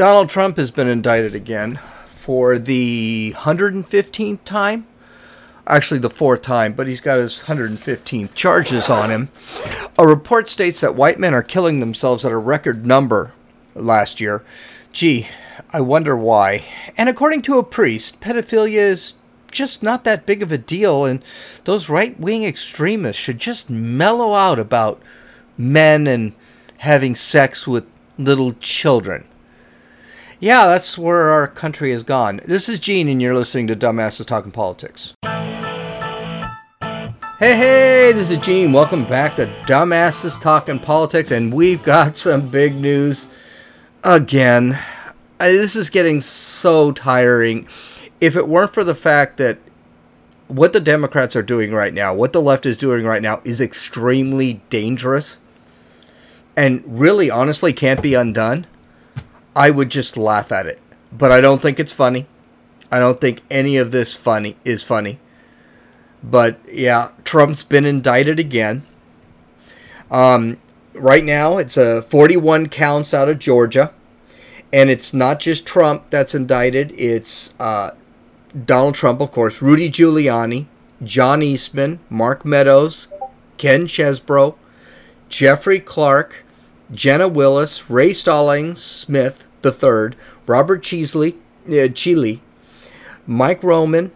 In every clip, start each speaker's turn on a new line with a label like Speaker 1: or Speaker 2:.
Speaker 1: Donald Trump has been indicted again for the 115th time. Actually, the fourth time, but he's got his 115th charges on him. A report states that white men are killing themselves at a record number last year. Gee, I wonder why. And according to a priest, pedophilia is just not that big of a deal, and those right wing extremists should just mellow out about men and having sex with little children. Yeah, that's where our country has gone. This is Gene, and you're listening to Dumbasses Talking Politics. Hey, hey, this is Gene. Welcome back to Dumbasses Talking Politics, and we've got some big news again. Uh, this is getting so tiring. If it weren't for the fact that what the Democrats are doing right now, what the left is doing right now, is extremely dangerous and really, honestly, can't be undone, I would just laugh at it. But I don't think it's funny. I don't think any of this funny is funny. But yeah, Trump's been indicted again. Um, right now, it's a 41 counts out of Georgia, and it's not just Trump that's indicted. It's uh, Donald Trump, of course, Rudy Giuliani, John Eastman, Mark Meadows, Ken Chesebro, Jeffrey Clark, Jenna Willis, Ray Stallings Smith III, Robert Cheeley, uh, Chile, Mike Roman,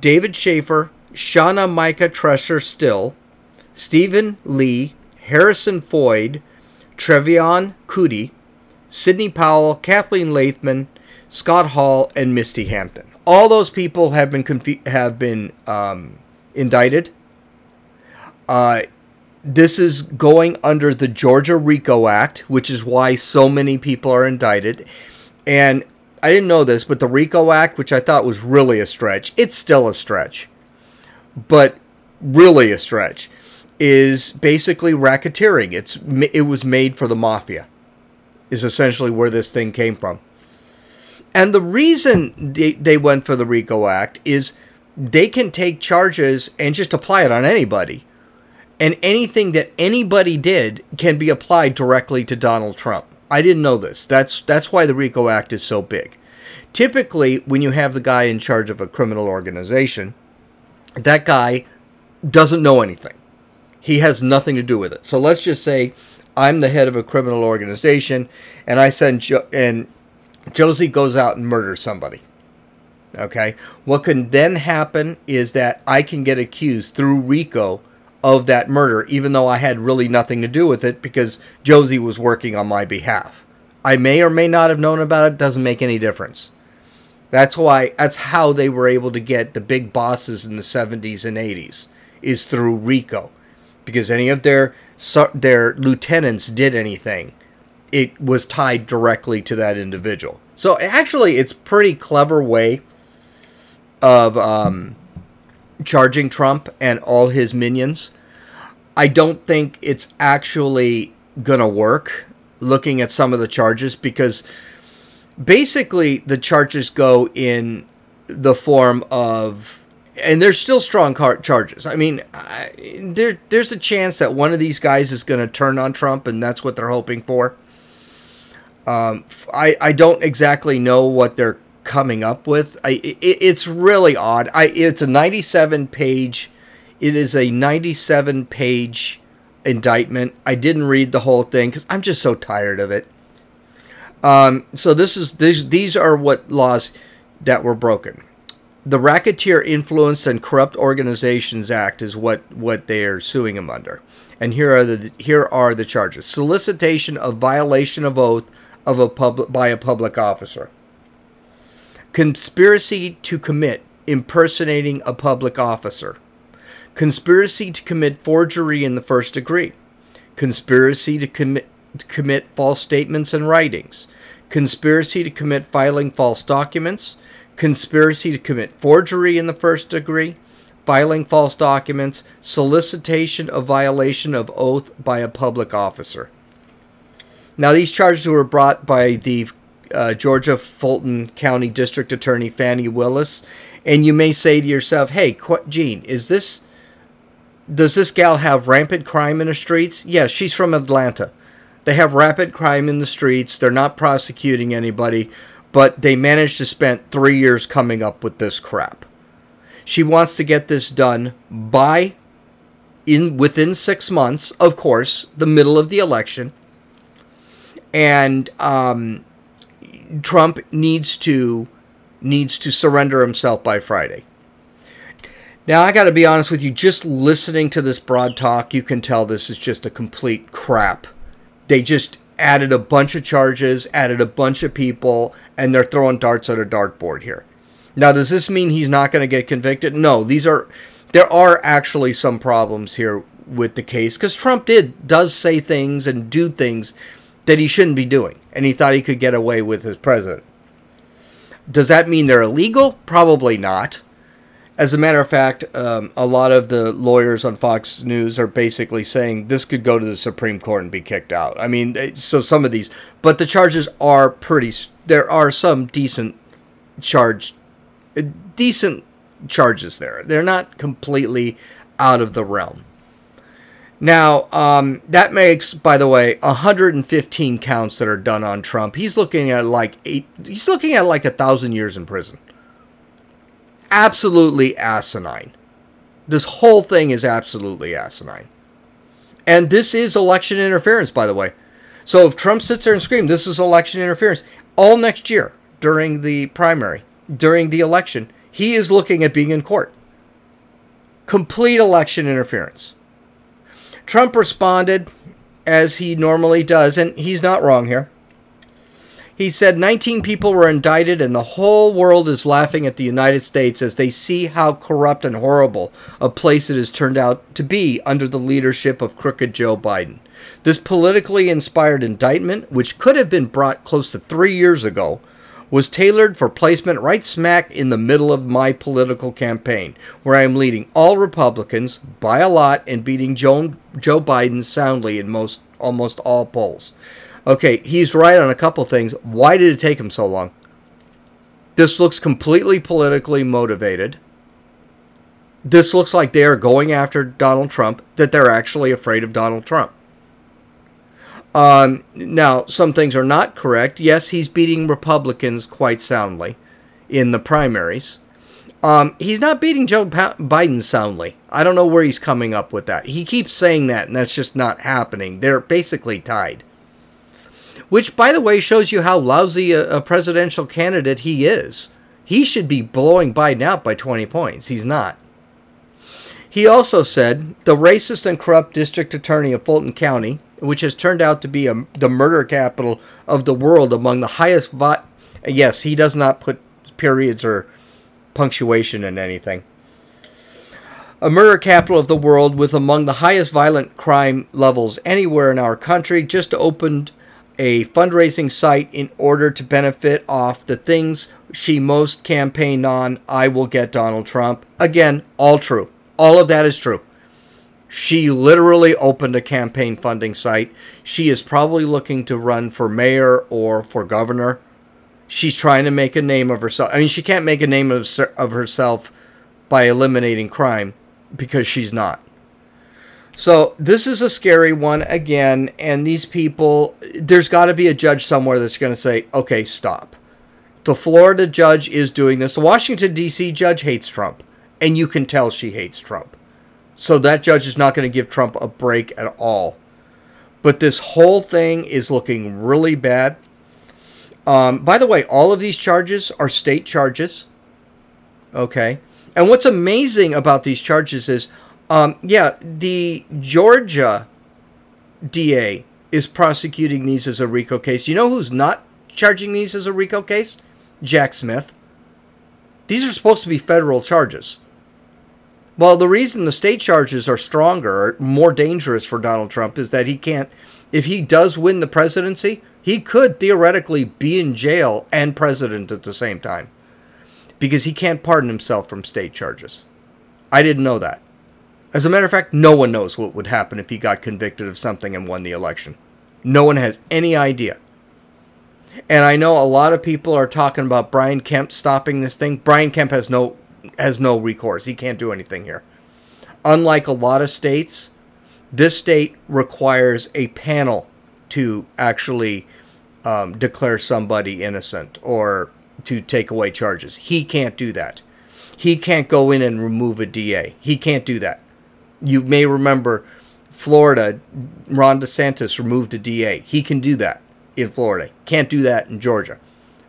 Speaker 1: David Shafer, Shauna Micah Tresher Still, Stephen Lee, Harrison Floyd, Trevian Kutti, Sidney Powell, Cathleen Latham, Scott Hall, and Misty Hampton. All those people have been conf- have been um, indicted. Uh, this is going under the Georgia RICO Act, which is why so many people are indicted. And I didn't know this, but the RICO Act, which I thought was really a stretch, it's still a stretch, but really a stretch, is basically racketeering. It's it was made for the mafia. Is essentially where this thing came from. And the reason they, they went for the RICO Act is they can take charges and just apply it on anybody and anything that anybody did can be applied directly to Donald Trump. I didn't know this. That's that's why the RICO Act is so big. Typically, when you have the guy in charge of a criminal organization, that guy doesn't know anything. He has nothing to do with it. So let's just say I'm the head of a criminal organization, and I send jo- and Josie goes out and murders somebody. Okay, what can then happen is that I can get accused through RICO of that murder, even though I had really nothing to do with it because Josie was working on my behalf. I may or may not have known about it, doesn't make any difference. That's why that's how they were able to get the big bosses in the 70s and 80s is through RICO. Because any of their their lieutenants did anything, it was tied directly to that individual. So actually it's pretty clever way of um, charging Trump and all his minions. I don't think it's actually going to work looking at some of the charges because basically the charges go in the form of and there's still strong car- charges. I mean, I, there there's a chance that one of these guys is going to turn on Trump, and that's what they're hoping for. Um, I I don't exactly know what they're coming up with. I it, it's really odd. I it's a 97 page. It is a 97 page indictment. I didn't read the whole thing because I'm just so tired of it. Um, so this is these these are what laws that were broken. The Racketeer Influenced and Corrupt Organizations Act is what what they are suing him under. And here are the here are the charges: solicitation of violation of oath of a public by a public officer conspiracy to commit impersonating a public officer, conspiracy to commit forgery in the first degree, conspiracy to commit, to commit false statements and writings, conspiracy to commit filing false documents, conspiracy to commit forgery in the first degree, filing false documents, solicitation of violation of oath by a public officer. Now, these charges were brought by the uh, Georgia Fulton County District Attorney Fani Willis, and you may say to yourself, "Hey, Gene, is this does this gal have rampant crime in the streets?" Yes, she's from Atlanta. They have rapid crime in the streets. They're not prosecuting anybody, but they managed to spend three years coming up with this crap. She wants to get this done by in within six months, of course, the middle of the election. And um, Trump needs to needs to surrender himself by Friday. Now, I got to be honest with you, just listening to this broad talk, you can tell this is just a complete crap. They just added a bunch of charges, added a bunch of people, and they're throwing darts at a dartboard here. Now, does this mean he's not going to get convicted? No, these are there are actually some problems here with the case because Trump did does say things and do things that he shouldn't be doing, and he thought he could get away with as president. Does that mean they're illegal? Probably not. As a matter of fact, um, a lot of the lawyers on Fox News are basically saying this could go to the Supreme Court and be kicked out. I mean, so some of these, but the charges are pretty. There are some decent charged, decent charges there. They're not completely out of the realm. Now, um, that makes, by the way, 115 counts that are done on Trump. He's looking at like eight. He's looking at like a thousand years in prison. Absolutely asinine. This whole thing is absolutely asinine. And this is election interference, by the way. So if Trump sits there and screams, this is election interference, all next year during the primary, during the election, he is looking at being in court. Complete election interference. Trump responded as he normally does, and he's not wrong here. He said 19 people were indicted, and the whole world is laughing at the United States as they see how corrupt and horrible a place it has turned out to be under the leadership of crooked Joe Biden. This politically inspired indictment, which could have been brought close to three years ago, was tailored for placement right smack in the middle of my political campaign, where I am leading all Republicans by a lot and beating Joe, Joe Biden soundly in most almost all polls. Okay, he's right on a couple things. Why did it take him so long? This looks completely politically motivated. This looks like they are going after Donald Trump, that they're actually afraid of Donald Trump. Um, now, some things are not correct. Yes, he's beating Republicans quite soundly in the primaries. Um, he's not beating Joe Biden soundly. I don't know where he's coming up with that. He keeps saying that, and that's just not happening. They're basically tied. Which, by the way, shows you how lousy a, a presidential candidate he is. He should be blowing Biden out by 20 points. He's not. He also said the racist and corrupt district attorney of Fulton County, which has turned out to be a, the murder capital of the world among the highest vi- yes he does not put periods or punctuation in anything. A murder capital of the world with among the highest violent crime levels anywhere in our country just opened a fundraising site in order to benefit off the things she most campaigned on. I will get donald trump. Again all true. All of that is true she literally opened a campaign funding site. She is probably looking to run for mayor or for governor. She's trying to make a name of herself. I mean, she can't make a name of, of herself by eliminating crime because she's not. So, this is a scary one again. And these people, there's got to be a judge somewhere that's going to say, okay, stop. The Florida judge is doing this. The Washington, D.C. judge hates Trump. And you can tell she hates Trump. So that judge is not going to give Trump a break at all. But this whole thing is looking really bad. Um, by the way, all of these charges are state charges. Okay. And what's amazing about these charges is, um, yeah, the Georgia DA is prosecuting these as a RICO case. You know who's not charging these as a RICO case? Jack Smith. These are supposed to be federal charges. Well, the reason the state charges are stronger, or more dangerous for Donald Trump, is that he can't, if he does win the presidency, he could theoretically be in jail and president at the same time because he can't pardon himself from state charges. I didn't know that. As a matter of fact, no one knows what would happen if he got convicted of something and won the election. No one has any idea. And I know a lot of people are talking about Brian Kemp stopping this thing. Brian Kemp has no has no recourse. He can't do anything here. Unlike a lot of states, this state requires a panel to actually um, declare somebody innocent or to take away charges. He can't do that. He can't go in and remove a DA. He can't do that. You may remember Florida, Ron DeSantis removed a DA. He can do that in Florida. Can't do that in Georgia.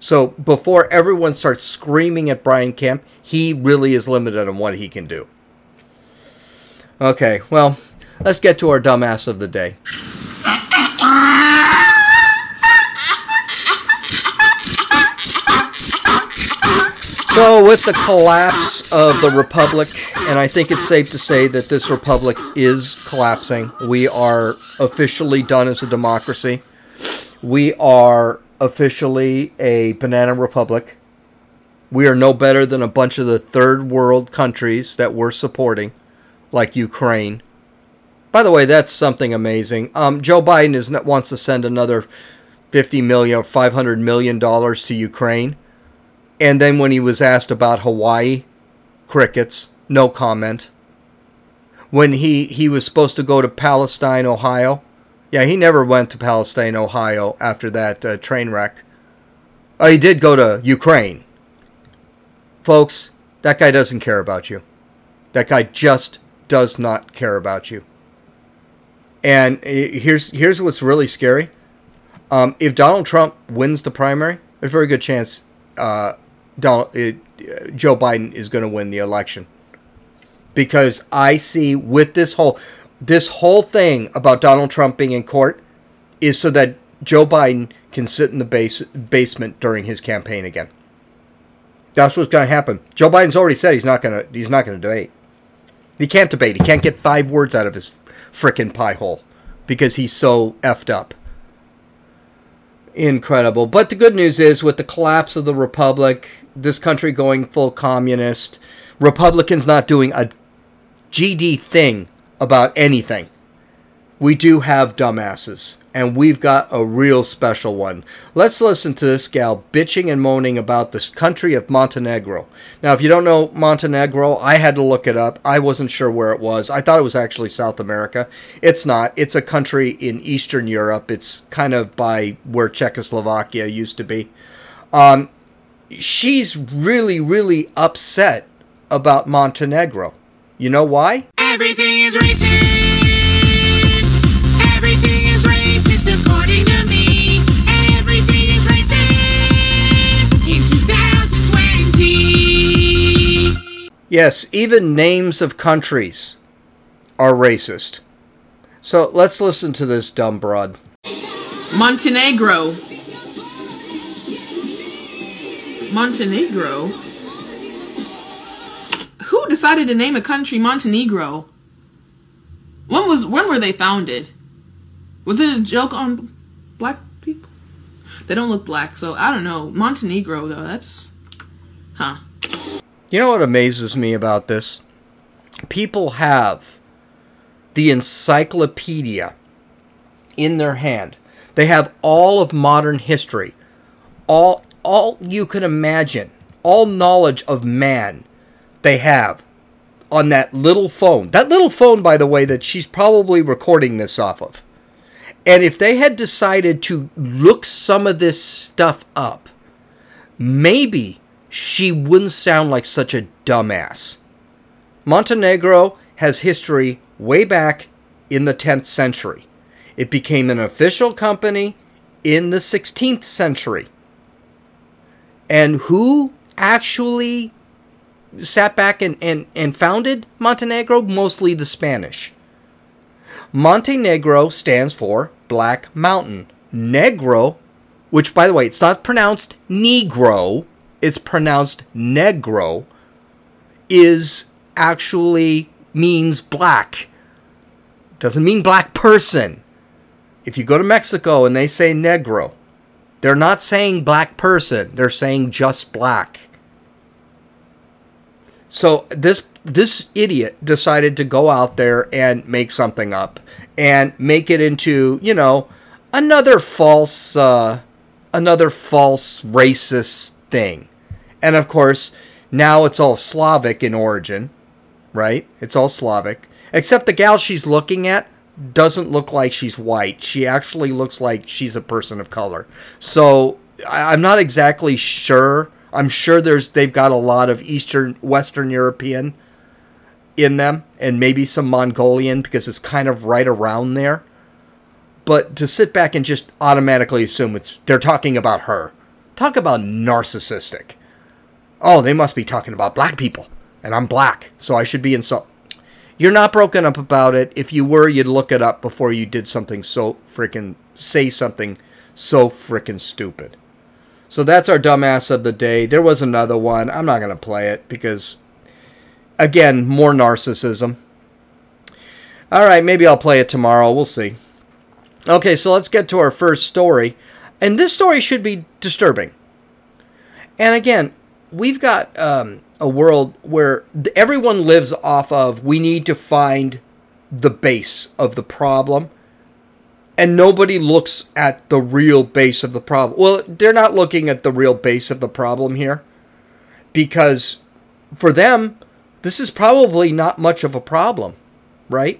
Speaker 1: So before everyone starts screaming at Brian Kemp, he really is limited on what he can do. Okay, well, let's get to our dumbass of the day. So, with the collapse of the republic, and I think it's safe to say that this republic is collapsing, we are officially done as a democracy. We are officially a banana republic. We are no better than a bunch of the third world countries that we're supporting, like Ukraine. By the way, that's something amazing. Um, Joe Biden is wants to send another 50 million or 500 million dollars to Ukraine and then when he was asked about Hawaii, crickets, no comment. When he, he was supposed to go to Palestine, Ohio, yeah, he never went to Palestine, Ohio after that uh, train wreck. Oh, he did go to Ukraine. Folks, that guy doesn't care about you. That guy just does not care about you. And eh, here's here's what's really scary. Um, if Donald Trump wins the primary, there's a very good chance uh, Donald, it, uh, Joe Biden is going to win the election because I see with this whole this whole thing about Donald Trump being in court is so that Joe Biden can sit in the base, basement during his campaign again. That's what's going to happen. Joe Biden's already said he's not going to he's not going to debate. He can't debate. He can't get five words out of his frickin' pie hole because he's so effed up incredible. But the good news is, with the collapse of the republic, this country going full communist, Republicans not doing a GD thing about anything. We do have dumbasses and we've got a real special one. Let's listen to this gal bitching and moaning about this country of Montenegro. Now, if you don't know Montenegro, I had to look it up. I wasn't sure where it was. I thought it was actually South America. It's not. It's a country in Eastern Europe. It's kind of by where Czechoslovakia used to be. Um, she's really, really upset about Montenegro. You know why? Everything is racist. Yes, even names of countries are racist. So let's listen to this dumb broad.
Speaker 2: Montenegro. Montenegro? Who decided to name a country Montenegro? When was when were they founded? Was it a joke on black people? They don't look black, so I don't know. Montenegro though, that's huh.
Speaker 1: You know what amazes me about this? People have the encyclopedia in their hand. They have all of modern history. All all you can imagine. All knowledge of man they have on that little phone. That little phone by the way that she's probably recording this off of. And if they had decided to look some of this stuff up, maybe she wouldn't sound like such a dumbass. Montenegro has history way back in the 10th century. It became an official company in the 16th century. And who actually sat back and, and, and founded Montenegro? Mostly the Spanish. Montenegro stands for Black Mountain. Negro, which by the way, it's not pronounced Negro, it's pronounced negro is actually means black. Doesn't mean black person. If you go to Mexico and they say negro, they're not saying black person, they're saying just black. So this this idiot decided to go out there and make something up and make it into, you know, another false uh, another false racist thing. And of course, now it's all Slavic in origin, right? It's all Slavic. Except the gal she's looking at, doesn't look like she's white. She actually looks like she's a person of color. So I'm not exactly sure. I'm sure there's they've got a lot of Eastern Western European in them and maybe some Mongolian because it's kind of right around there. But to sit back and just automatically assume it's they're talking about her. Talk about narcissistic. Oh, they must be talking about black people and I'm black, so I should be insult. You're not broken up about it. If you were, you'd look it up before you did something so freaking say something so freaking stupid. So that's our dumbass of the day. There was another one. I'm not going to play it because again, more narcissism. All right, maybe I'll play it tomorrow. We'll see. Okay, so let's get to our first story. And this story should be disturbing. And again, we've got um, a world where everyone lives off of we need to find the base of the problem and nobody looks at the real base of the problem. Well, they're not looking at the real base of the problem here because for them, this is probably not much of a problem, right?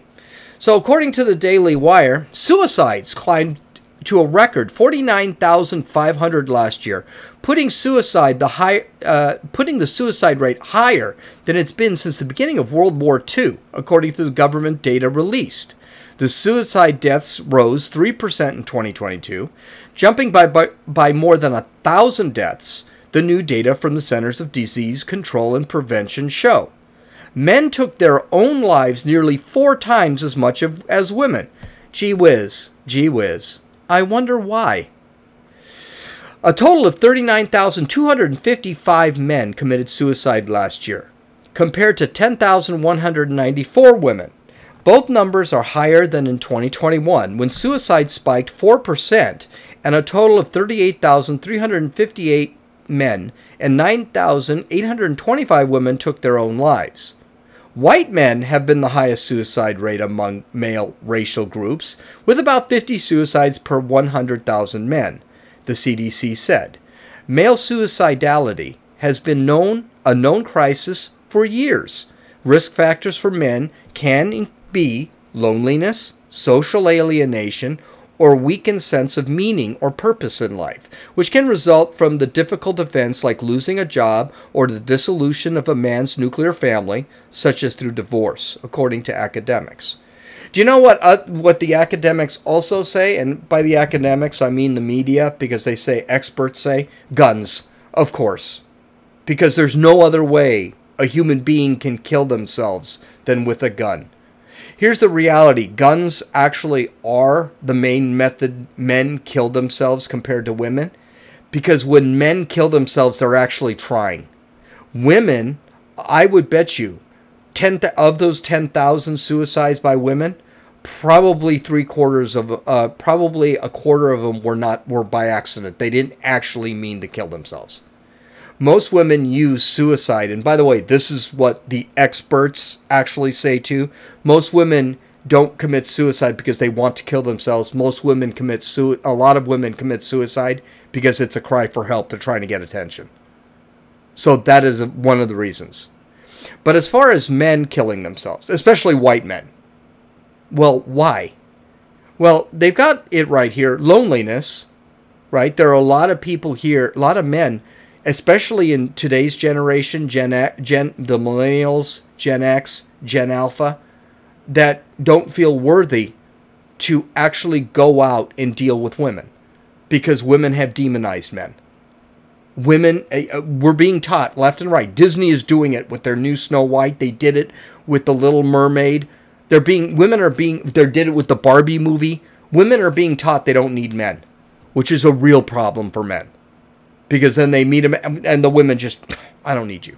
Speaker 1: So, according to the Daily Wire, suicides climbed to a record 49,500 last year, putting suicide the high, uh, putting the suicide rate higher than it's been since the beginning of World War II, according to the government data released. The suicide deaths rose 3% in 2022, jumping by, by, by more than a thousand deaths, the new data from the Centers of Disease Control and Prevention show. Men took their own lives nearly four times as much of, as women. Gee whiz, gee whiz. I wonder why. A total of 39,255 men committed suicide last year, compared to 10,194 women. Both numbers are higher than in 2021, when suicide spiked 4%, and a total of 38,358 men and 9,825 women took their own lives. White men have been the highest suicide rate among male racial groups, with about 50 suicides per 100,000 men, the CDC said. Male suicidality has been known a known crisis for years. Risk factors for men can be loneliness, social alienation, or weakened sense of meaning or purpose in life, which can result from the difficult events like losing a job or the dissolution of a man's nuclear family, such as through divorce, according to academics. Do you know what uh, what the academics also say? And by the academics, I mean the media, because they say experts say guns, of course, because there's no other way a human being can kill themselves than with a gun. Here's the reality guns actually are the main method men kill themselves compared to women. Because when men kill themselves, they're actually trying. Women, I would bet you, 10 th- of those 10,000 suicides by women, probably three quarters of, uh, probably a quarter of them were not, were by accident. They didn't actually mean to kill themselves most women use suicide. And by the way, this is what the experts actually say too. Most women don't commit suicide because they want to kill themselves. Most women commit su- a lot of women commit suicide because it's a cry for help. They're trying to get attention. So that is one of the reasons. But as far as men killing themselves, especially white men, well, why? Well, they've got it right here loneliness, right? There are a lot of people here, a lot of men especially in today's generation, Gen, Gen the millennials, Gen X, Gen Alpha, that don't feel worthy to actually go out and deal with women because women have demonized men. Women, uh, we're being taught left and right. Disney is doing it with their new Snow White. They did it with the Little Mermaid. They're being women are being they did it with the Barbie movie. Women are being taught they don't need men, which is a real problem for men because then they meet him and the women just I don't need you.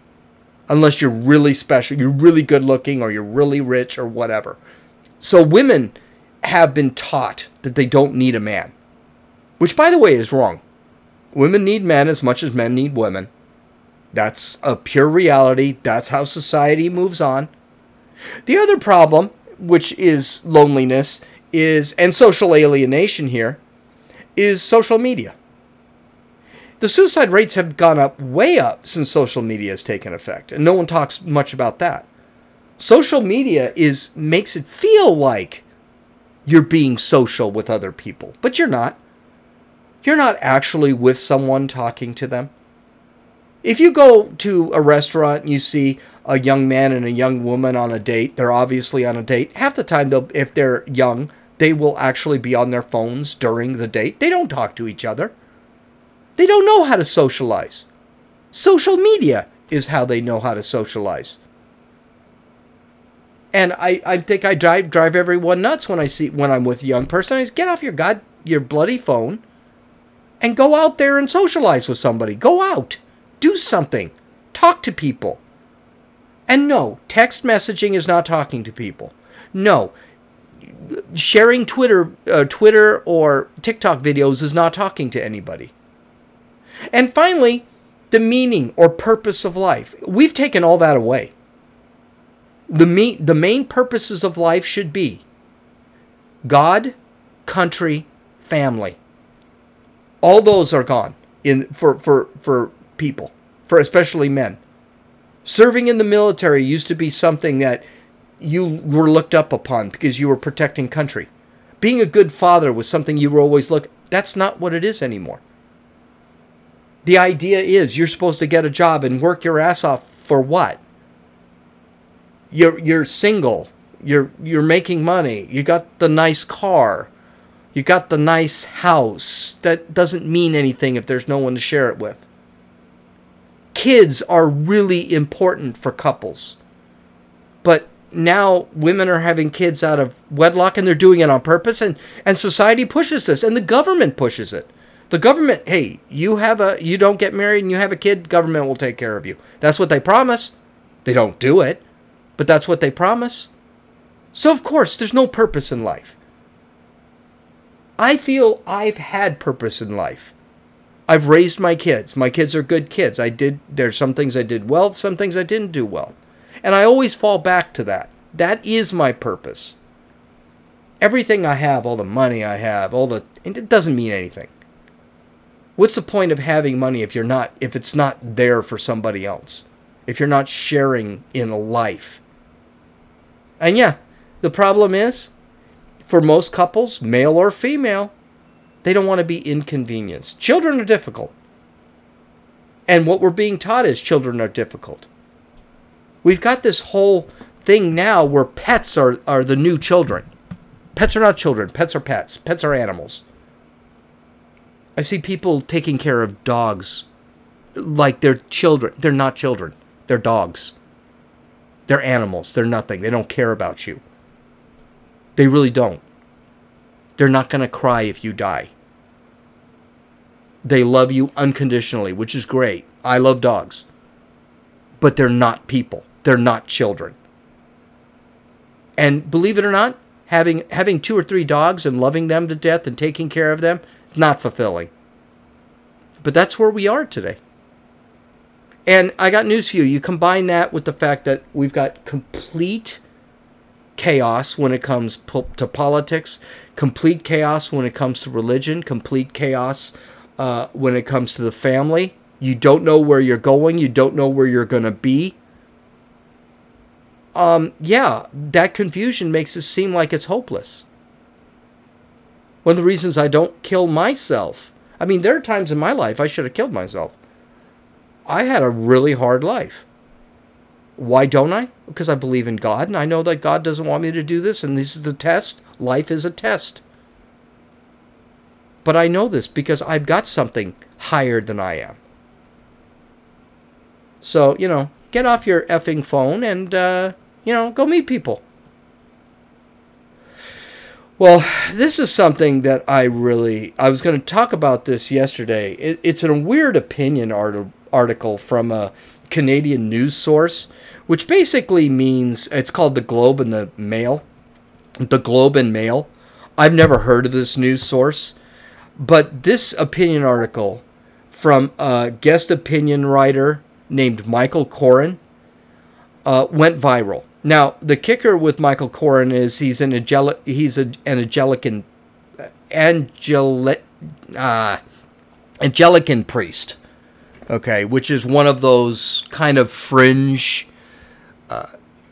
Speaker 1: Unless you're really special, you're really good looking or you're really rich or whatever. So women have been taught that they don't need a man. Which by the way is wrong. Women need men as much as men need women. That's a pure reality. That's how society moves on. The other problem, which is loneliness, is and social alienation here, is social media. The suicide rates have gone up way up since social media has taken effect, and no one talks much about that. Social media is makes it feel like you're being social with other people, but you're not. You're not actually with someone talking to them. If you go to a restaurant and you see a young man and a young woman on a date, they're obviously on a date. Half the time, they'll, if they're young, they will actually be on their phones during the date. They don't talk to each other. They don't know how to socialize. Social media is how they know how to socialize. And I, I think I drive drive everyone nuts when I see when I'm with a young person. I say, get off your god your bloody phone and go out there and socialize with somebody. Go out. Do something. Talk to people. And no, text messaging is not talking to people. No, sharing Twitter, uh, Twitter or TikTok videos is not talking to anybody. And finally, the meaning or purpose of life. We've taken all that away. The me- the main purposes of life should be God, country, family. All those are gone in for for for people for especially men. Serving in the military used to be something that you were looked up upon because you were protecting country. Being a good father was something you were always look. That's not what it is anymore. The idea is you're supposed to get a job and work your ass off for what? You're you're single. You're you're making money. You got the nice car. You got the nice house. That doesn't mean anything if there's no one to share it with kids are really important for couples. But now women are having kids out of wedlock and they're doing it on purpose and, and society pushes this and the government pushes it. The government, hey, you have a you don't get married and you have a kid, government will take care of you. That's what they promise. They don't do it, but that's what they promise. So of course, there's no purpose in life. I feel I've had purpose in life. I've raised my kids. My kids are good kids. I did there's some things I did well, some things I didn't do well. And I always fall back to that. That is my purpose. Everything I have, all the money I have, all the it doesn't mean anything. What's the point of having money if you're not if it's not there for somebody else? If you're not sharing in life. And yeah, the problem is for most couples, male or female, they don't want to be inconvenienced. Children are difficult. And what we're being taught is children are difficult. We've got this whole thing now where pets are, are the new children. Pets are not children, pets are pets, pets are animals. I see people taking care of dogs like they're children. They're not children, they're dogs. They're animals, they're nothing. They don't care about you. They really don't. They're not going to cry if you die. They love you unconditionally, which is great. I love dogs. But they're not people. They're not children. And believe it or not, having having two or three dogs and loving them to death and taking care of them not fulfilling. But that's where we are today. And I got news for you. You combine that with the fact that we've got complete chaos when it comes po- to politics, complete chaos when it comes to religion, complete chaos uh, when it comes to the family. You don't know where you're going. You don't know where you're going to be. Um, yeah, that confusion makes it seem like it's hopeless. One of the reasons I don't kill myself. I mean, there are times in my life I should have killed myself. I had a really hard life. Why don't I? Because I believe in God and I know that God doesn't want me to do this and this is the test. Life is a test. But I know this because I've got something higher than I am. So, you know, get off your effing phone and, uh, you know, go meet people. Well, this is something that I really, I was going to talk about this yesterday. It, it's a weird opinion art, article from a Canadian news source, which basically means it's called the Globe and the Mail. The Globe and Mail. I've never heard of this news source. But this opinion article from a guest opinion writer named Michael Coren uh, went viral. Now, the kicker with Michael Coren is he's an angelic, he's a, an Anglican, angelic, uh, Anglican priest, okay, which is one of those kind of fringe, uh,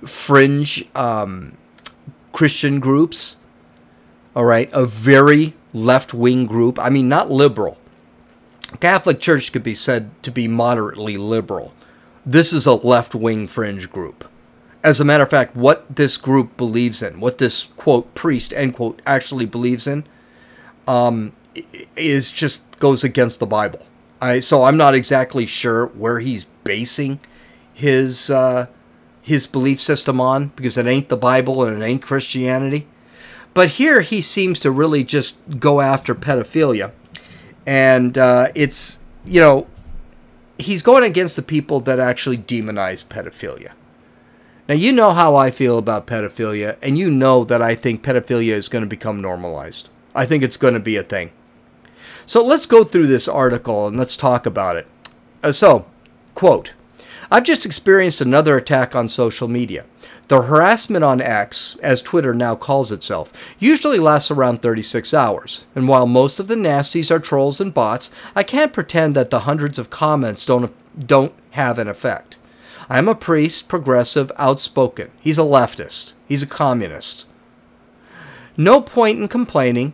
Speaker 1: fringe um, Christian groups All right, a very left wing group. I mean, not liberal. Catholic Church could be said to be moderately liberal. This is a left wing fringe group. As a matter of fact, what this group believes in, what this quote priest end quote actually believes in, um, is just goes against the Bible. I so I'm not exactly sure where he's basing his uh, his belief system on because it ain't the Bible and it ain't Christianity. But here he seems to really just go after pedophilia, and uh, it's you know he's going against the people that actually demonize pedophilia. Now you know how I feel about pedophilia, and you know that I think pedophilia is going to become normalized. I think it's going to be a thing. So let's go through this article and let's talk about it. Uh, so, quote I've just experienced another attack on social media. The harassment on X, as Twitter now calls itself, usually lasts around 36 hours. And while most of the nasties are trolls and bots, I can't pretend that the hundreds of comments don't, don't have an effect. I am a priest, progressive, outspoken. He's a leftist. He's a communist. No point in complaining.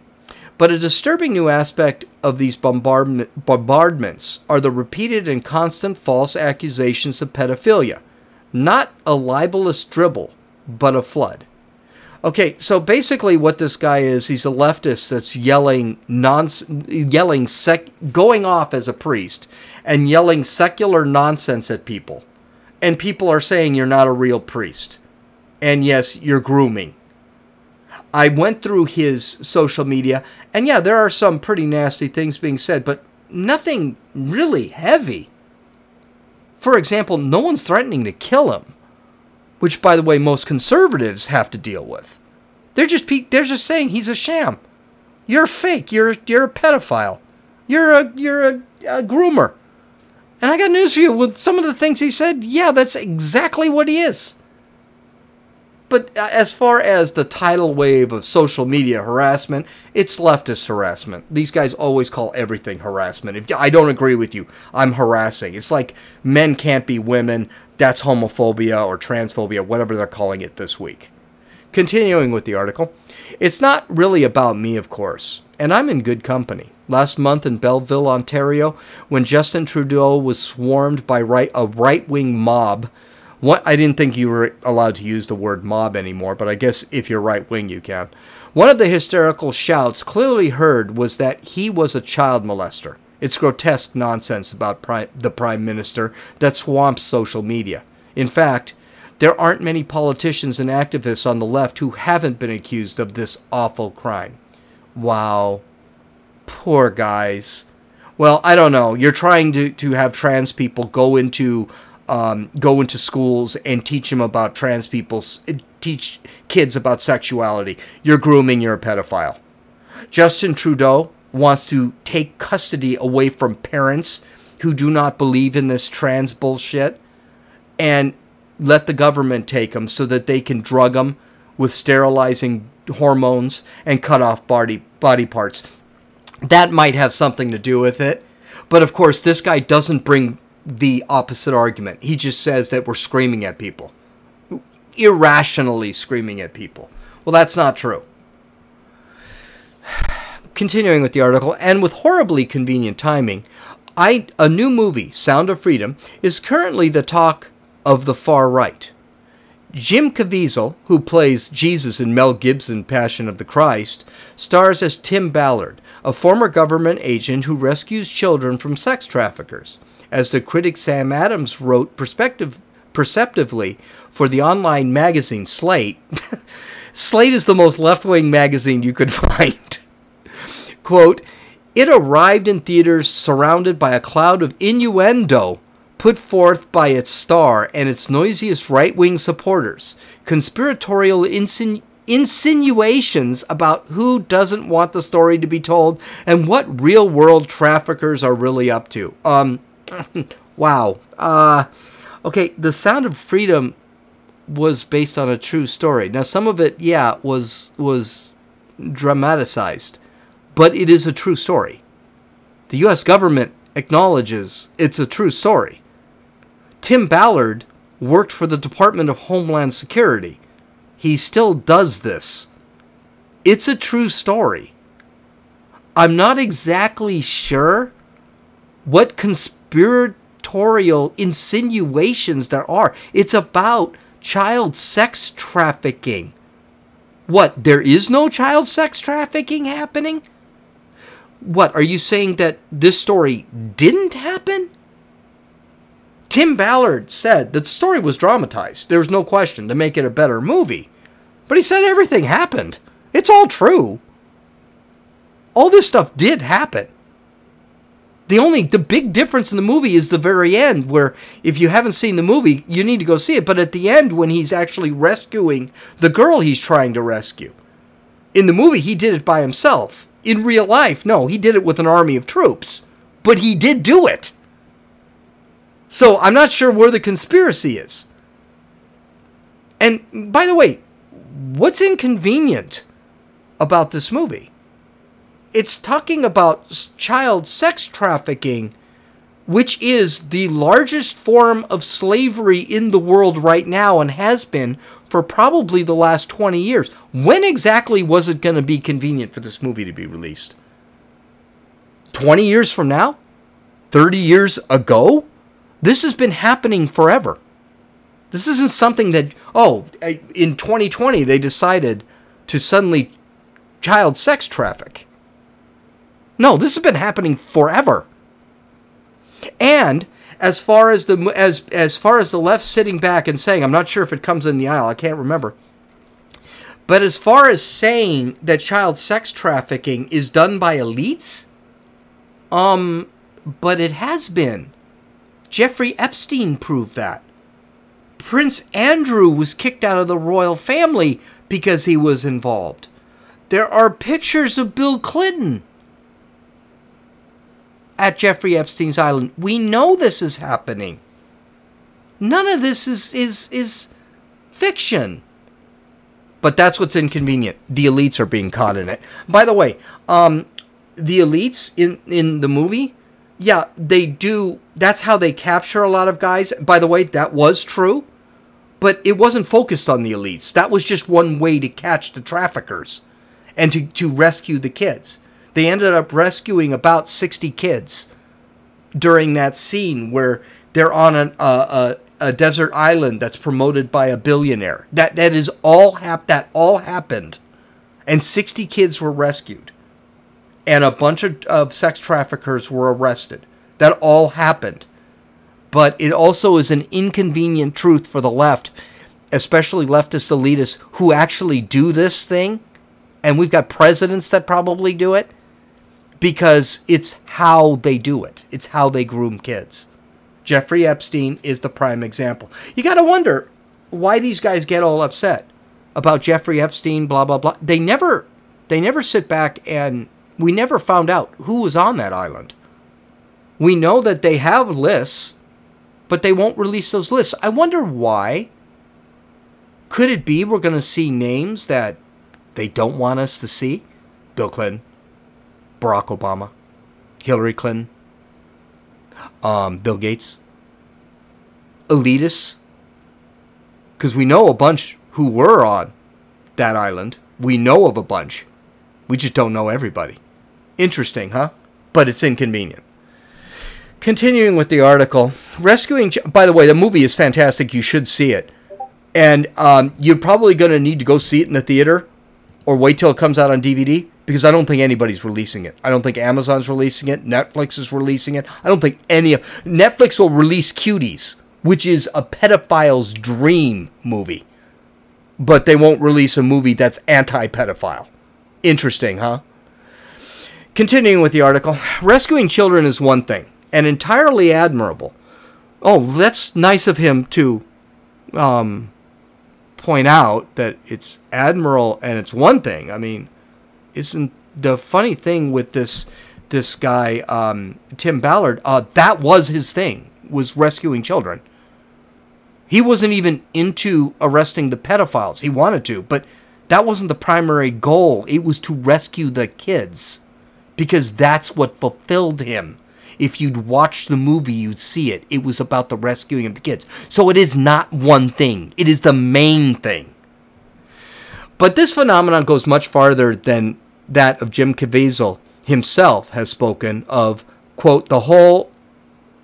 Speaker 1: But a disturbing new aspect of these bombardment, bombardments are the repeated and constant false accusations of pedophilia. Not a libelous dribble, but a flood. Okay, so basically what this guy is, he's a leftist that's yelling nonsense, yelling sec, going off as a priest and yelling secular nonsense at people. And people are saying you're not a real priest. And yes, you're grooming. I went through his social media, and yeah, there are some pretty nasty things being said, but nothing really heavy. For example, no one's threatening to kill him, which, by the way, most conservatives have to deal with. They're just they're just saying he's a sham. You're fake. You're you're a pedophile. You're a you're a, a groomer. And I got news for you. With some of the things he said, yeah, that's exactly what he is. But uh, as far as the tidal wave of social media harassment, it's leftist harassment. These guys always call everything harassment. If I don't agree with you, I'm harassing. It's like men can't be women. That's homophobia or transphobia, whatever they're calling it this week. Continuing with the article, it's not really about me, of course, and I'm in good company. Last month in Belleville, Ontario, when Justin Trudeau was swarmed by right, a right wing mob what I didn't think you were allowed to use the word mob anymore, but I guess if you're right wing, you can. One of the hysterical shouts clearly heard was that he was a child molester. It's grotesque nonsense about pri- the prime minister that swamps social media. In fact, there aren't many politicians and activists on the left who haven't been accused of this awful crime. Wow. Poor guys. Well, I don't know. You're trying to, to have trans people go into um, go into schools and teach them about trans people, teach kids about sexuality. You're grooming, you're a pedophile. Justin Trudeau wants to take custody away from parents who do not believe in this trans bullshit and let the government take them so that they can drug them with sterilizing hormones and cut off body body parts. That might have something to do with it. But of course, this guy doesn't bring the opposite argument. He just says that we're screaming at people, irrationally screaming at people. Well, that's not true. Continuing with the article, and with horribly convenient timing, I, a new movie, Sound of Freedom, is currently the talk of the far right. Jim Caviezel, who plays Jesus in Mel Gibson Passion of the Christ, stars as Tim Ballard, a former government agent who rescues children from sex traffickers as the critic Sam Adams wrote perceptively for the online magazine Slate. Slate is the most left wing magazine you could find. Quote, it arrived in theaters surrounded by a cloud of innuendo put forth by its star and its noisiest right wing supporters, conspiratorial insinu- insinuations about who doesn't want the story to be told and what real world traffickers are really up to. Um, wow. Uh, okay, The Sound of Freedom was based on a true story. Now, some of it, yeah, was was dramatized, but it is a true story. The U.S. government acknowledges it's a true story. Tim Ballard worked for the Department of Homeland Security. He still does this. It's a true story. I'm not exactly sure what conspiratorial insinuations there are. It's about child sex trafficking. What, there is no child sex trafficking happening? What, are you saying that this story didn't happen? Tim Ballard said that the story was dramatized. There was no question to make it a better movie. But he said everything happened. It's all true. All this stuff did happen. The only the big difference in the movie is the very end where if you haven't seen the movie, you need to go see it, but at the end when he's actually rescuing the girl he's trying to rescue. In the movie he did it by himself. In real life, no, he did it with an army of troops. But he did do it. So I'm not sure where the conspiracy is. And by the way, what's inconvenient about this movie? It's talking about child sex trafficking, which is the largest form of slavery in the world right now and has been for probably the last 20 years. When exactly was it going to be convenient for this movie to be released? 20 years from now? 30 years ago? This has been happening forever. This isn't something that, oh, in 2020 they decided to suddenly child sex traffic. No, this has been happening forever. And as far as the as as far as the left sitting back and saying, I'm not sure if it comes in the aisle, I can't remember. But as far as saying that child sex trafficking is done by elites, um, but it has been. Jeffrey Epstein proved that. Prince Andrew was kicked out of the royal family because he was involved. There are pictures of Bill Clinton at Jeffrey Epstein's island. We know this is happening. None of this is is is fiction. But that's what's inconvenient. The elites are being caught in it. By the way, um, the elites in in the movie yeah, they do. That's how they capture a lot of guys. By the way, that was true, but it wasn't focused on the elites. That was just one way to catch the traffickers and to, to rescue the kids. They ended up rescuing about 60 kids during that scene where they're on an, a, a desert island that's promoted by a billionaire. That that is all hap- that all happened, and 60 kids were rescued and a bunch of, of sex traffickers were arrested. That all happened. But it also is an inconvenient truth for the left, especially leftist elitists who actually do this thing. And we've got presidents that probably do it because it's how they do it, it's how they groom kids. Jeffrey Epstein is the prime example. You got to wonder why these guys get all upset about Jeffrey Epstein, blah blah blah. They never, they never sit back and we never found out who was on that island. We know that they have lists, but they won't release those lists. I wonder why. Could it be we're going to see names that they don't want us to see? Bill Clinton, Barack Obama, Hillary Clinton, um, Bill Gates, elitists. Because we know a bunch who were on that island. We know of a bunch. We just don't know everybody. Interesting, huh? But it's inconvenient. Continuing with the article, rescuing. By the way, the movie is fantastic. You should see it, and um, you're probably going to need to go see it in the theater, or wait till it comes out on DVD because I don't think anybody's releasing it. I don't think Amazon's releasing it. Netflix is releasing it. I don't think any of Netflix will release Cuties, which is a pedophile's dream movie, but they won't release a movie that's anti-pedophile. Interesting, huh? Continuing with the article, rescuing children is one thing, and entirely admirable. Oh, that's nice of him to um, point out that it's admirable and it's one thing. I mean, isn't the funny thing with this this guy um, Tim Ballard? Uh, that was his thing was rescuing children. He wasn't even into arresting the pedophiles. He wanted to, but that wasn't the primary goal. It was to rescue the kids because that's what fulfilled him. If you'd watch the movie, you'd see it. It was about the rescuing of the kids. So it is not one thing, it is the main thing. But this phenomenon goes much farther than that of Jim Caviezel himself has spoken of, quote, the whole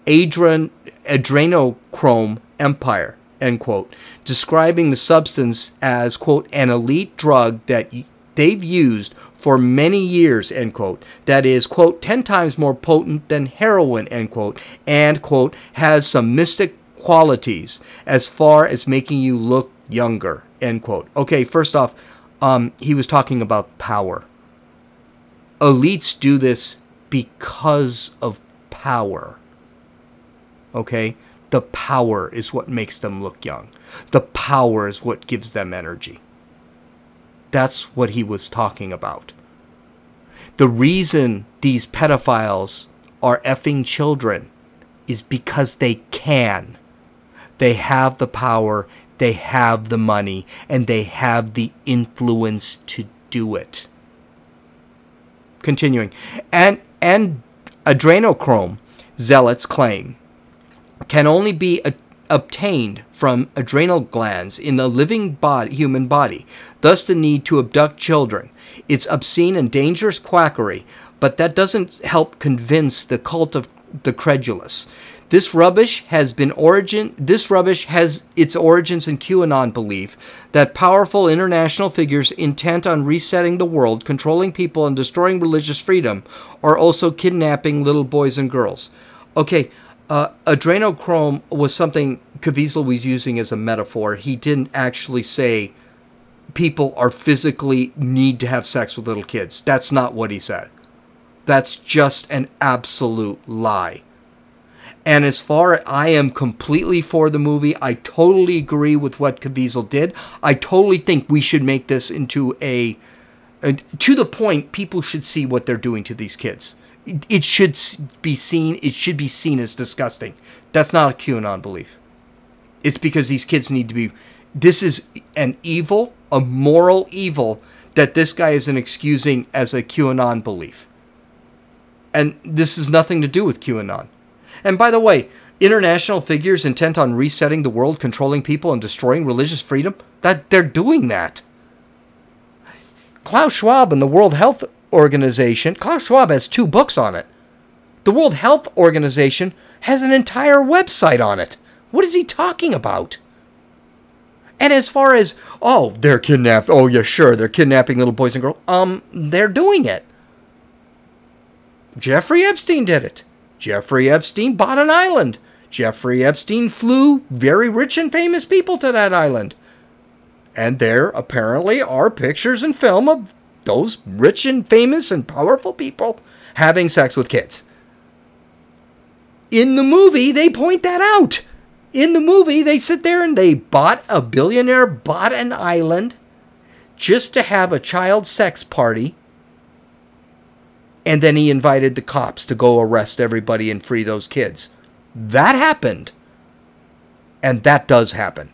Speaker 1: adren- adrenochrome empire, end quote, describing the substance as, quote, an elite drug that they've used for many years, end quote, that is, quote, 10 times more potent than heroin, end quote, and, quote, has some mystic qualities as far as making you look younger, end quote. Okay, first off, um, he was talking about power. Elites do this because of power. Okay? The power is what makes them look young. The power is what gives them energy. That's what he was talking about. The reason these pedophiles are effing children is because they can. They have the power, they have the money, and they have the influence to do it. Continuing. And, and adrenochrome, zealots claim, can only be a, obtained from adrenal glands in the living body, human body, thus the need to abduct children. It's obscene and dangerous quackery, but that doesn't help convince the cult of the credulous. This rubbish has been origin this rubbish has its origins in QAnon belief that powerful international figures intent on resetting the world, controlling people and destroying religious freedom are also kidnapping little boys and girls. Okay, uh, adrenochrome was something Caviezel was using as a metaphor. He didn't actually say people are physically need to have sex with little kids. That's not what he said. That's just an absolute lie. And as far as I am completely for the movie, I totally agree with what Caviezel did. I totally think we should make this into a, a to the point people should see what they're doing to these kids. It, should be seen. It should be seen as disgusting. That's not a QAnon belief. It's because these kids need to be. This is an evil, a moral evil that this guy isn't excusing as a QAnon belief. And this has nothing to do with QAnon. And by the way, international figures intent on resetting the world, controlling people, and destroying religious freedom, that they're doing that. Klaus Schwab and the World Health Organization, Klaus Schwab has two books on it. The World Health Organization has an entire website on it. What is he talking about? And as far as, oh, they're kidnapped. Oh, yeah, sure, they're kidnapping little boys and girls. Um, they're doing it. Jeffrey Epstein did it. Jeffrey Epstein bought an island. Jeffrey Epstein flew very rich and famous people to that island. And there apparently are pictures and film of those rich and famous and powerful people having sex with kids. In the movie, they point that out. In the movie, they sit there and they bought a billionaire bought an island just to have a child sex party and then he invited the cops to go arrest everybody and free those kids. That happened. And that does happen.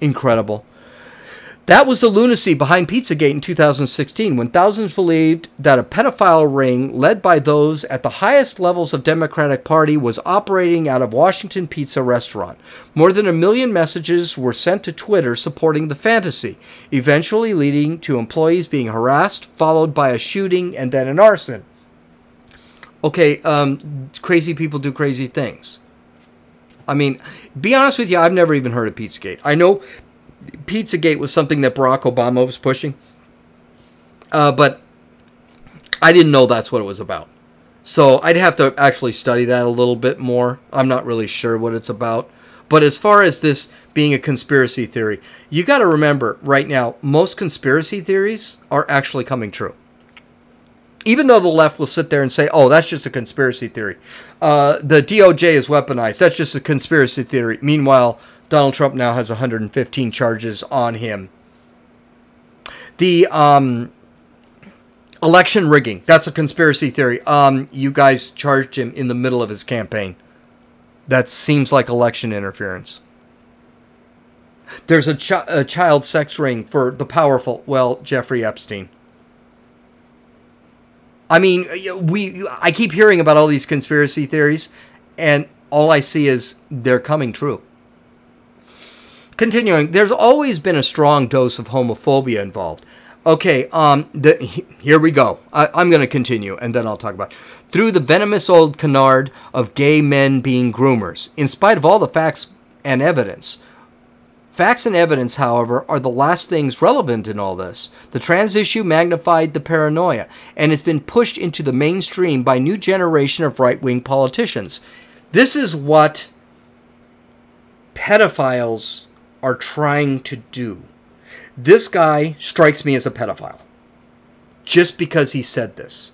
Speaker 1: Incredible. That was the lunacy behind Pizzagate in 2016 when thousands believed that a pedophile ring led by those at the highest levels of Democratic Party was operating out of Washington Pizza restaurant. More than a million messages were sent to Twitter supporting the fantasy, eventually leading to employees being harassed, followed by a shooting and then an arson. Okay, um, crazy people do crazy things. I mean, be honest with you, I've never even heard of Pizzagate. I know Pizzagate was something that Barack Obama was pushing, uh, but I didn't know that's what it was about. So I'd have to actually study that a little bit more. I'm not really sure what it's about. But as far as this being a conspiracy theory, you got to remember right now, most conspiracy theories are actually coming true. Even though the left will sit there and say, oh, that's just a conspiracy theory. Uh, the DOJ is weaponized. That's just a conspiracy theory. Meanwhile, Donald Trump now has 115 charges on him. The um, election rigging, that's a conspiracy theory. Um, you guys charged him in the middle of his campaign. That seems like election interference. There's a, chi- a child sex ring for the powerful, well, Jeffrey Epstein. I mean, we I keep hearing about all these conspiracy theories and all I see is they're coming true. Continuing, there's always been a strong dose of homophobia involved. Okay, um, the, here we go. I, I'm going to continue, and then I'll talk about. It. Through the venomous old canard of gay men being groomers, in spite of all the facts and evidence. Facts and evidence, however, are the last things relevant in all this. The trans issue magnified the paranoia and has been pushed into the mainstream by new generation of right-wing politicians. This is what pedophiles are trying to do. This guy strikes me as a pedophile just because he said this.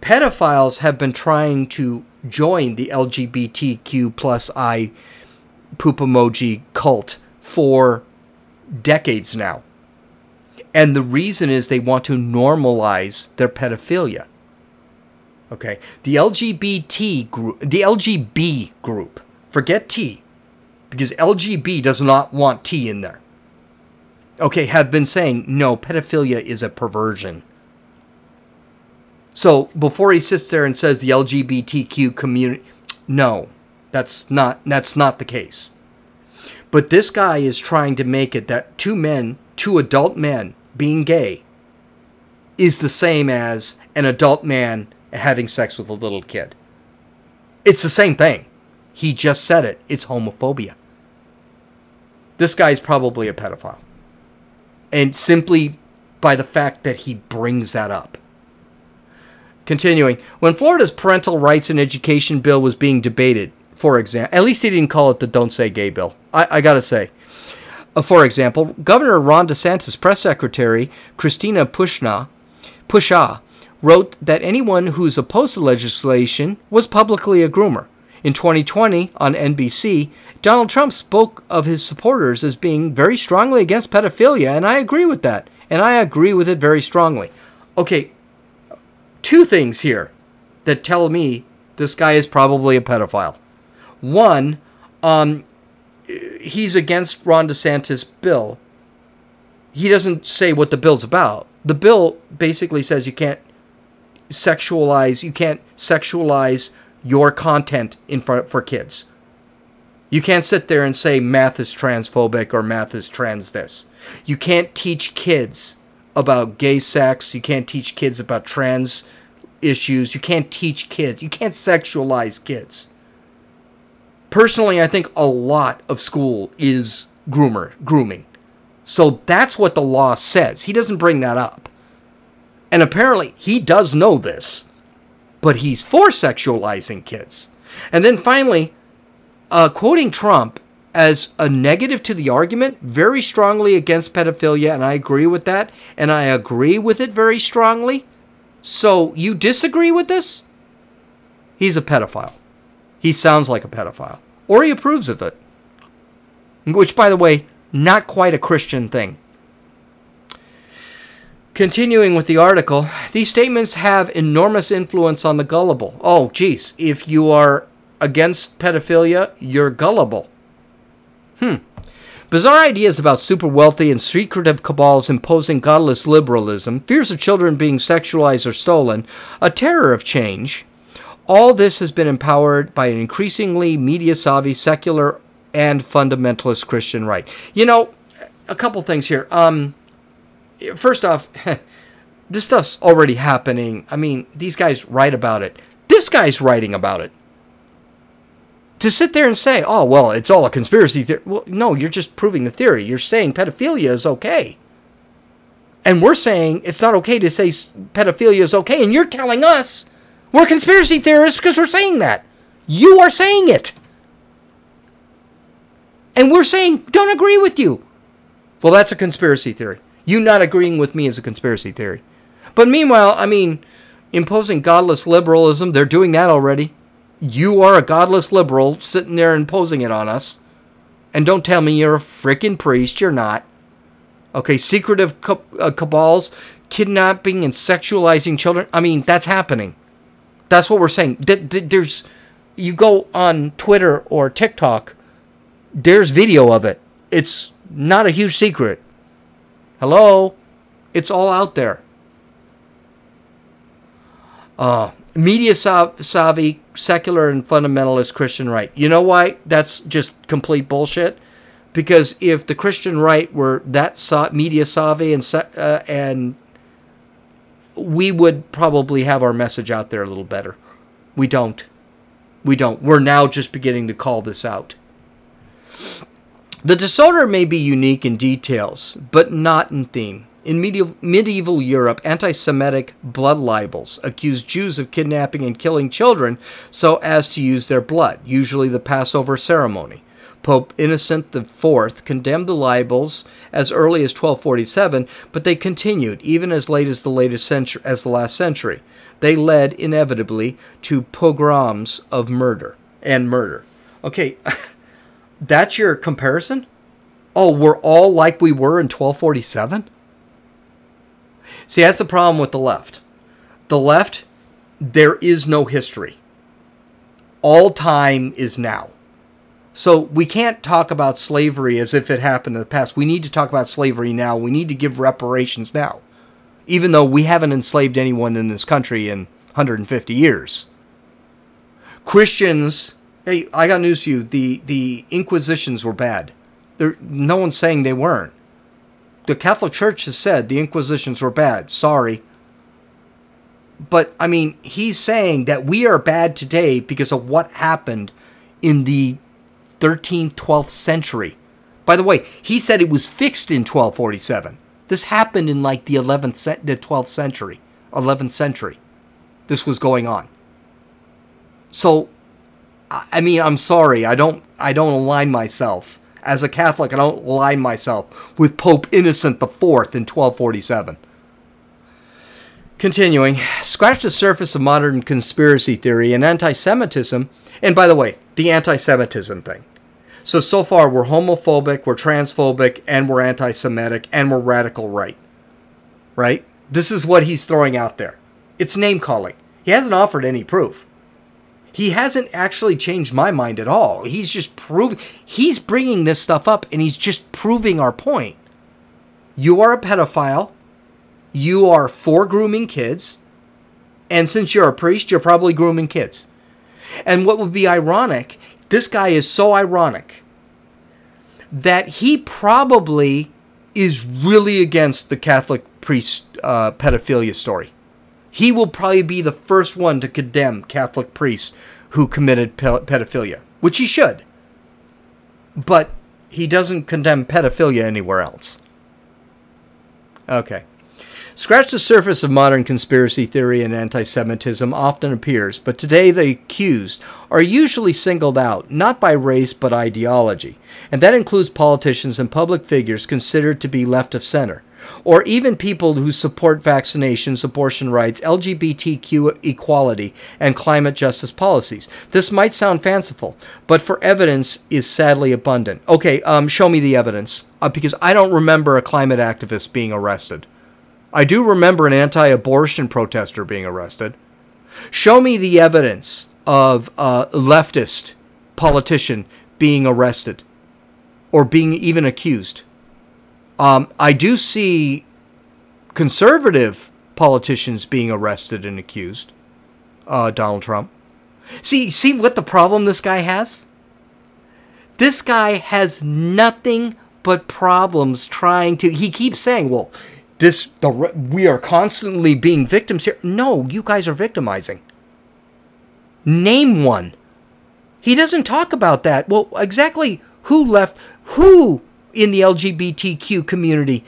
Speaker 1: Pedophiles have been trying to join the LGBTQ plus I poop emoji cult for decades now. And the reason is they want to normalize their pedophilia. Okay. The LGBT group, the LGB group, forget T, because LGB does not want T in there okay, have been saying, no, pedophilia is a perversion. So before he sits there and says the LGBTQ community, no, that's not that's not the case. But this guy is trying to make it that two men, two adult men being gay is the same as an adult man having sex with a little kid. It's the same thing. He just said it. It's homophobia. This guy's probably a pedophile and simply by the fact that he brings that up. Continuing, when Florida's parental rights and education bill was being debated, for example, at least he didn't call it the Don't Say Gay bill. I, I gotta say. Uh, for example, Governor Ron DeSantis' press secretary, Christina Pushna, Pusha, wrote that anyone who's opposed to legislation was publicly a groomer. In 2020, on NBC, Donald Trump spoke of his supporters as being very strongly against pedophilia, and I agree with that. And I agree with it very strongly. Okay, two things here that tell me this guy is probably a pedophile. One, um, he's against Ron DeSantis' bill. He doesn't say what the bill's about. The bill basically says you can't sexualize, you can't sexualize your content in front for kids. You can't sit there and say math is transphobic or math is trans this. You can't teach kids about gay sex. You can't teach kids about trans issues. You can't teach kids. You can't sexualize kids. Personally, I think a lot of school is groomer grooming. So that's what the law says. He doesn't bring that up. And apparently he does know this, but he's for sexualizing kids. And then finally, uh, quoting Trump as a negative to the argument, very strongly against pedophilia, and I agree with that, and I agree with it very strongly. So you disagree with this? He's a pedophile. He sounds like a pedophile. Or he approves of it. Which, by the way, not quite a Christian thing. Continuing with the article, these statements have enormous influence on the gullible. Oh, geez, if you are against pedophilia, you're gullible. Hmm. Bizarre ideas about super wealthy and secretive cabals imposing godless liberalism, fears of children being sexualized or stolen, a terror of change. All this has been empowered by an increasingly media savvy, secular, and fundamentalist Christian right. You know, a couple things here. Um, first off, this stuff's already happening. I mean, these guys write about it. This guy's writing about it to sit there and say, oh, well, it's all a conspiracy theory. Well, no, you're just proving the theory. You're saying pedophilia is okay. And we're saying it's not okay to say pedophilia is okay. And you're telling us we're conspiracy theorists because we're saying that. You are saying it. And we're saying, don't agree with you. Well, that's a conspiracy theory. You not agreeing with me is a conspiracy theory. But meanwhile, I mean, imposing godless liberalism, they're doing that already you are a godless liberal sitting there imposing it on us. And don't tell me you're a freaking priest. You're not. Okay, secretive uh, cabals, kidnapping and sexualizing children. I mean, that's happening. That's what we're saying. There's, you go on Twitter or TikTok, there's video of it. It's not a huge secret. Hello? It's all out there. Uh, media savvy, secular and fundamentalist Christian right. You know why that's just complete bullshit? Because if the Christian right were that media savvy and uh, and we would probably have our message out there a little better. We don't. We don't. We're now just beginning to call this out. The disorder may be unique in details, but not in theme. In medieval, Europe, anti Semitic blood libels accused Jews of kidnapping and killing children so as to use their blood, usually the Passover ceremony. Pope Innocent IV condemned the libels as early as 1247, but they continued even as late as the latest century, as the last century. They led inevitably to pogroms of murder and murder. Okay, that's your comparison? Oh, we're all like we were in 1247? See, that's the problem with the left. The left, there is no history. All time is now. So we can't talk about slavery as if it happened in the past. We need to talk about slavery now. We need to give reparations now. Even though we haven't enslaved anyone in this country in 150 years. Christians, hey, I got news for you. The the Inquisitions were bad. There, no one's saying they weren't the Catholic Church has said the Inquisitions were bad. Sorry. But, I mean, he's saying that we are bad today because of what happened in the 13th, 12th century. By the way, he said it was fixed in 1247. This happened in like the 11th, the 12th century, 11th century. This was going on. So, I mean, I'm sorry. I don't, I don't align myself as a Catholic, I don't align myself with Pope Innocent IV in 1247. Continuing, scratch the surface of modern conspiracy theory and anti Semitism. And by the way, the anti Semitism thing. So, so far, we're homophobic, we're transphobic, and we're anti Semitic, and we're radical right. Right? This is what he's throwing out there. It's name calling. He hasn't offered any proof he hasn't actually changed my mind at all. He's just proving, he's bringing this stuff up and he's just proving our point. You are a pedophile. You are for grooming kids. And since you're a priest, you're probably grooming kids. And what would be ironic, this guy is so ironic that he probably is really against the Catholic priest uh, pedophilia story he will probably be the first one to condemn Catholic priests who committed pedophilia, which he should. But he doesn't condemn pedophilia anywhere else. Okay. Scratch the surface of modern conspiracy theory and anti Semitism often appears, but today the accused are usually singled out not by race but ideology, and that includes politicians and public figures considered to be left of center or even people who support vaccinations, abortion rights, LGBTQ equality, and climate justice policies. This might sound fanciful, but for evidence is sadly abundant. Okay, um, show me the evidence, uh, because I don't remember a climate activist being arrested. I do remember an anti abortion protester being arrested. Show me the evidence of a leftist politician being arrested or being even accused. Um, I do see conservative politicians being arrested and accused. Uh, Donald Trump. See, see what the problem this guy has. This guy has nothing but problems trying to. He keeps saying, "Well, this the we are constantly being victims here." No, you guys are victimizing. Name one. He doesn't talk about that. Well, exactly who left? Who in the LGBTQ community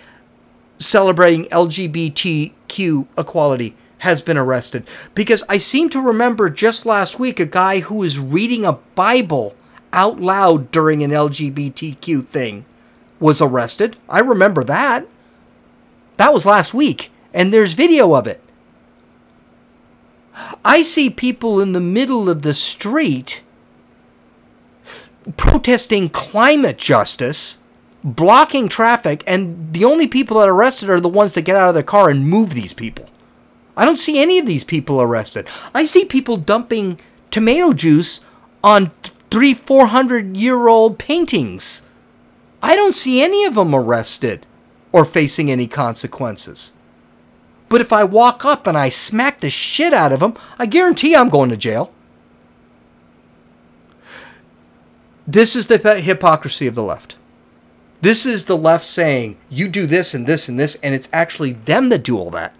Speaker 1: celebrating LGBTQ equality has been arrested. Because I seem to remember just last week a guy who was reading a Bible out loud during an LGBTQ thing was arrested. I remember that. That was last week, and there's video of it. I see people in the middle of the street protesting climate justice blocking traffic, and the only people that are arrested are the ones that get out of their car and move these people. I don't see any of these people arrested. I see people dumping tomato juice on three, four hundred year old paintings. I don't see any of them arrested or facing any consequences. But if I walk up and I smack the shit out of them, I guarantee I'm going to jail. This is the hypocrisy of the left. This is the left saying, you do this and this and this, and it's actually them that do all that.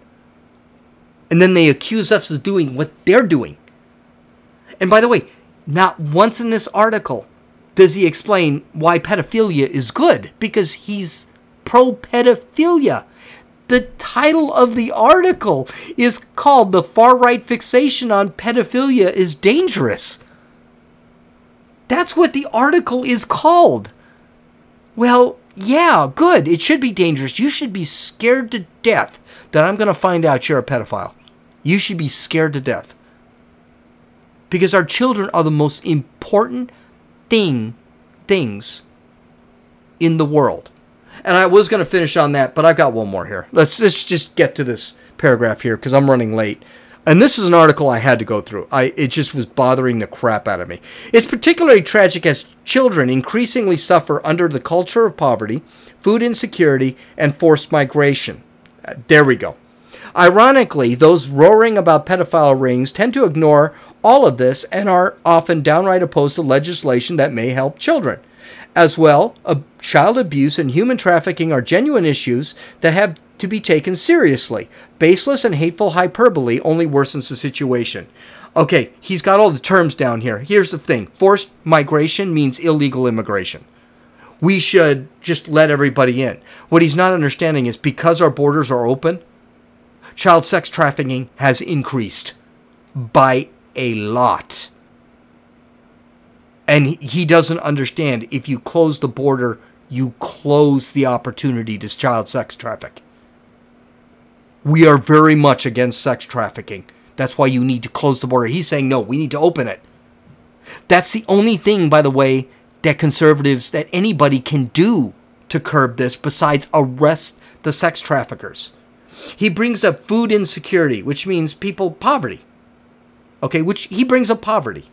Speaker 1: And then they accuse us of doing what they're doing. And by the way, not once in this article does he explain why pedophilia is good, because he's pro pedophilia. The title of the article is called The Far Right Fixation on Pedophilia is Dangerous. That's what the article is called. Well, yeah, good. It should be dangerous. You should be scared to death that I'm going to find out you're a pedophile. You should be scared to death. Because our children are the most important thing things in the world. And I was going to finish on that, but I've got one more here. Let's, let's just get to this paragraph here because I'm running late. And this is an article I had to go through. I it just was bothering the crap out of me. It's particularly tragic as children increasingly suffer under the culture of poverty, food insecurity, and forced migration. Uh, there we go. Ironically, those roaring about pedophile rings tend to ignore all of this and are often downright opposed to legislation that may help children. As well, child abuse and human trafficking are genuine issues that have to be taken seriously. Baseless and hateful hyperbole only worsens the situation. Okay, he's got all the terms down here. Here's the thing forced migration means illegal immigration. We should just let everybody in. What he's not understanding is because our borders are open, child sex trafficking has increased by a lot. And he doesn't understand if you close the border, you close the opportunity to child sex traffic. We are very much against sex trafficking. That's why you need to close the border. He's saying, no, we need to open it. That's the only thing, by the way, that conservatives, that anybody can do to curb this besides arrest the sex traffickers. He brings up food insecurity, which means people poverty. Okay, which he brings up poverty.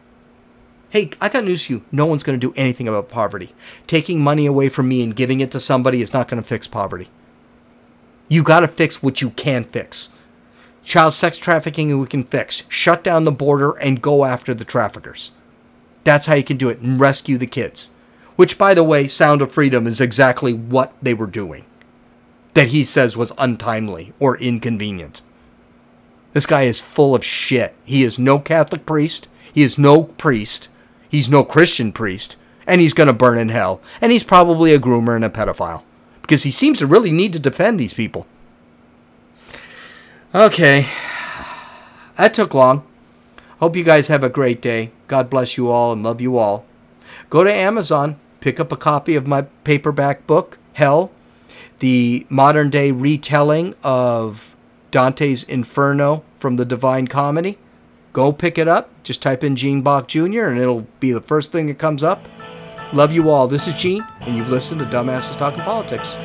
Speaker 1: Hey, I got news for you. No one's going to do anything about poverty. Taking money away from me and giving it to somebody is not going to fix poverty. You got to fix what you can fix. Child sex trafficking, we can fix. Shut down the border and go after the traffickers. That's how you can do it and rescue the kids. Which, by the way, Sound of Freedom is exactly what they were doing. That he says was untimely or inconvenient. This guy is full of shit. He is no Catholic priest. He is no priest. He's no Christian priest. And he's going to burn in hell. And he's probably a groomer and a pedophile because he seems to really need to defend these people. Okay. That took long. Hope you guys have a great day. God bless you all and love you all. Go to Amazon, pick up a copy of my paperback book, Hell, the modern day retelling of Dante's Inferno from the Divine Comedy. Go pick it up. Just type in Gene Bach Jr. and it'll be the first thing that comes up. Love you all. This is Gene, and you've listened to Dumbasses Talking Politics.